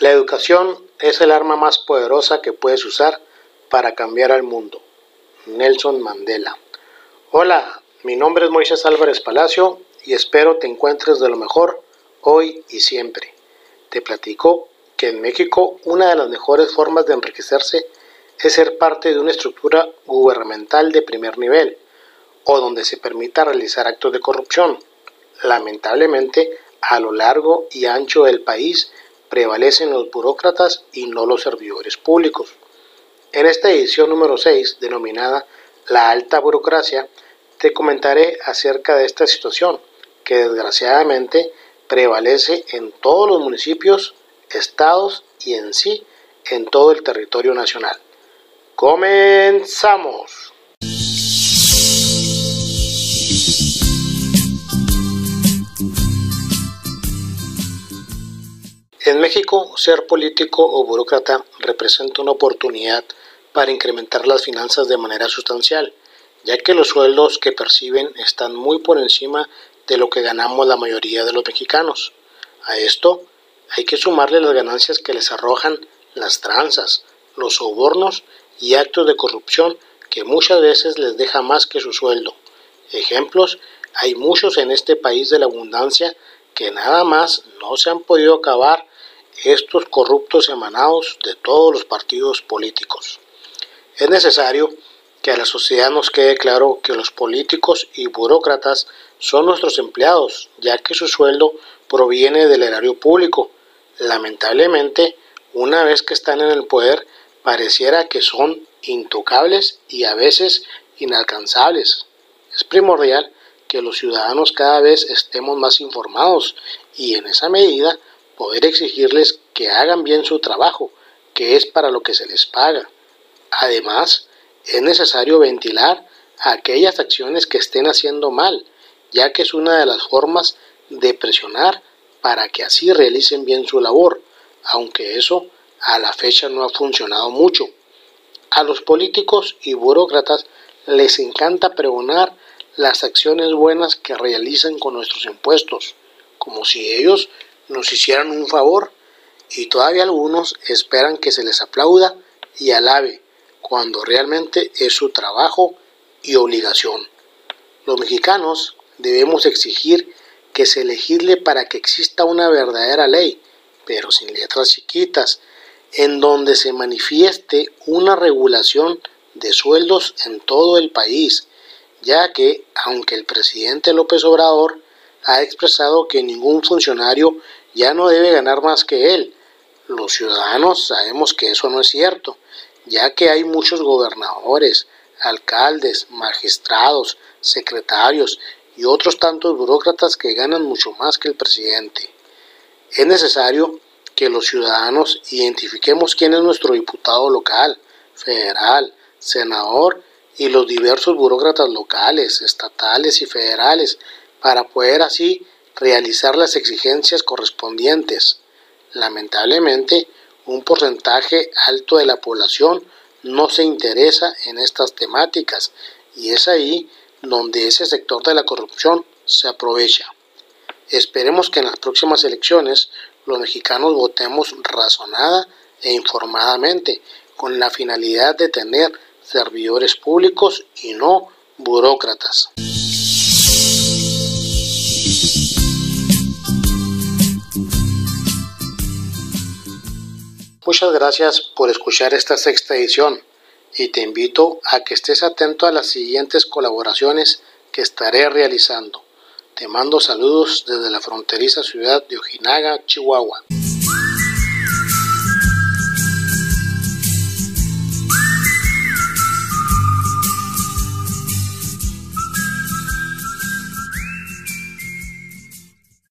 La educación es el arma más poderosa que puedes usar para cambiar al mundo. Nelson Mandela. Hola, mi nombre es Moisés Álvarez Palacio y espero te encuentres de lo mejor hoy y siempre. Te platico que en México una de las mejores formas de enriquecerse es ser parte de una estructura gubernamental de primer nivel o donde se permita realizar actos de corrupción. Lamentablemente, a lo largo y ancho del país prevalecen los burócratas y no los servidores públicos. En esta edición número 6, denominada La alta burocracia, te comentaré acerca de esta situación que desgraciadamente prevalece en todos los municipios, estados y en sí en todo el territorio nacional. Comenzamos. En México, ser político o burócrata representa una oportunidad para incrementar las finanzas de manera sustancial, ya que los sueldos que perciben están muy por encima de lo que ganamos la mayoría de los mexicanos. A esto hay que sumarle las ganancias que les arrojan las tranzas, los sobornos y actos de corrupción que muchas veces les deja más que su sueldo. Ejemplos hay muchos en este país de la abundancia que nada más no se han podido acabar estos corruptos emanados de todos los partidos políticos. Es necesario que a la sociedad nos quede claro que los políticos y burócratas son nuestros empleados, ya que su sueldo proviene del erario público. Lamentablemente, una vez que están en el poder, pareciera que son intocables y a veces inalcanzables. Es primordial que los ciudadanos cada vez estemos más informados y en esa medida poder exigirles que hagan bien su trabajo, que es para lo que se les paga. Además, es necesario ventilar aquellas acciones que estén haciendo mal, ya que es una de las formas de presionar para que así realicen bien su labor, aunque eso a la fecha no ha funcionado mucho. A los políticos y burócratas les encanta pregonar las acciones buenas que realizan con nuestros impuestos, como si ellos nos hicieran un favor y todavía algunos esperan que se les aplauda y alabe cuando realmente es su trabajo y obligación. Los mexicanos debemos exigir que se legisle para que exista una verdadera ley, pero sin letras chiquitas, en donde se manifieste una regulación de sueldos en todo el país, ya que, aunque el presidente López Obrador ha expresado que ningún funcionario ya no debe ganar más que él. Los ciudadanos sabemos que eso no es cierto, ya que hay muchos gobernadores, alcaldes, magistrados, secretarios y otros tantos burócratas que ganan mucho más que el presidente. Es necesario que los ciudadanos identifiquemos quién es nuestro diputado local, federal, senador y los diversos burócratas locales, estatales y federales, para poder así realizar las exigencias correspondientes. Lamentablemente, un porcentaje alto de la población no se interesa en estas temáticas y es ahí donde ese sector de la corrupción se aprovecha. Esperemos que en las próximas elecciones los mexicanos votemos razonada e informadamente con la finalidad de tener servidores públicos y no burócratas. Muchas gracias por escuchar esta sexta edición y te invito a que estés atento a las siguientes colaboraciones que estaré realizando. Te mando saludos desde la fronteriza ciudad de Ojinaga, Chihuahua.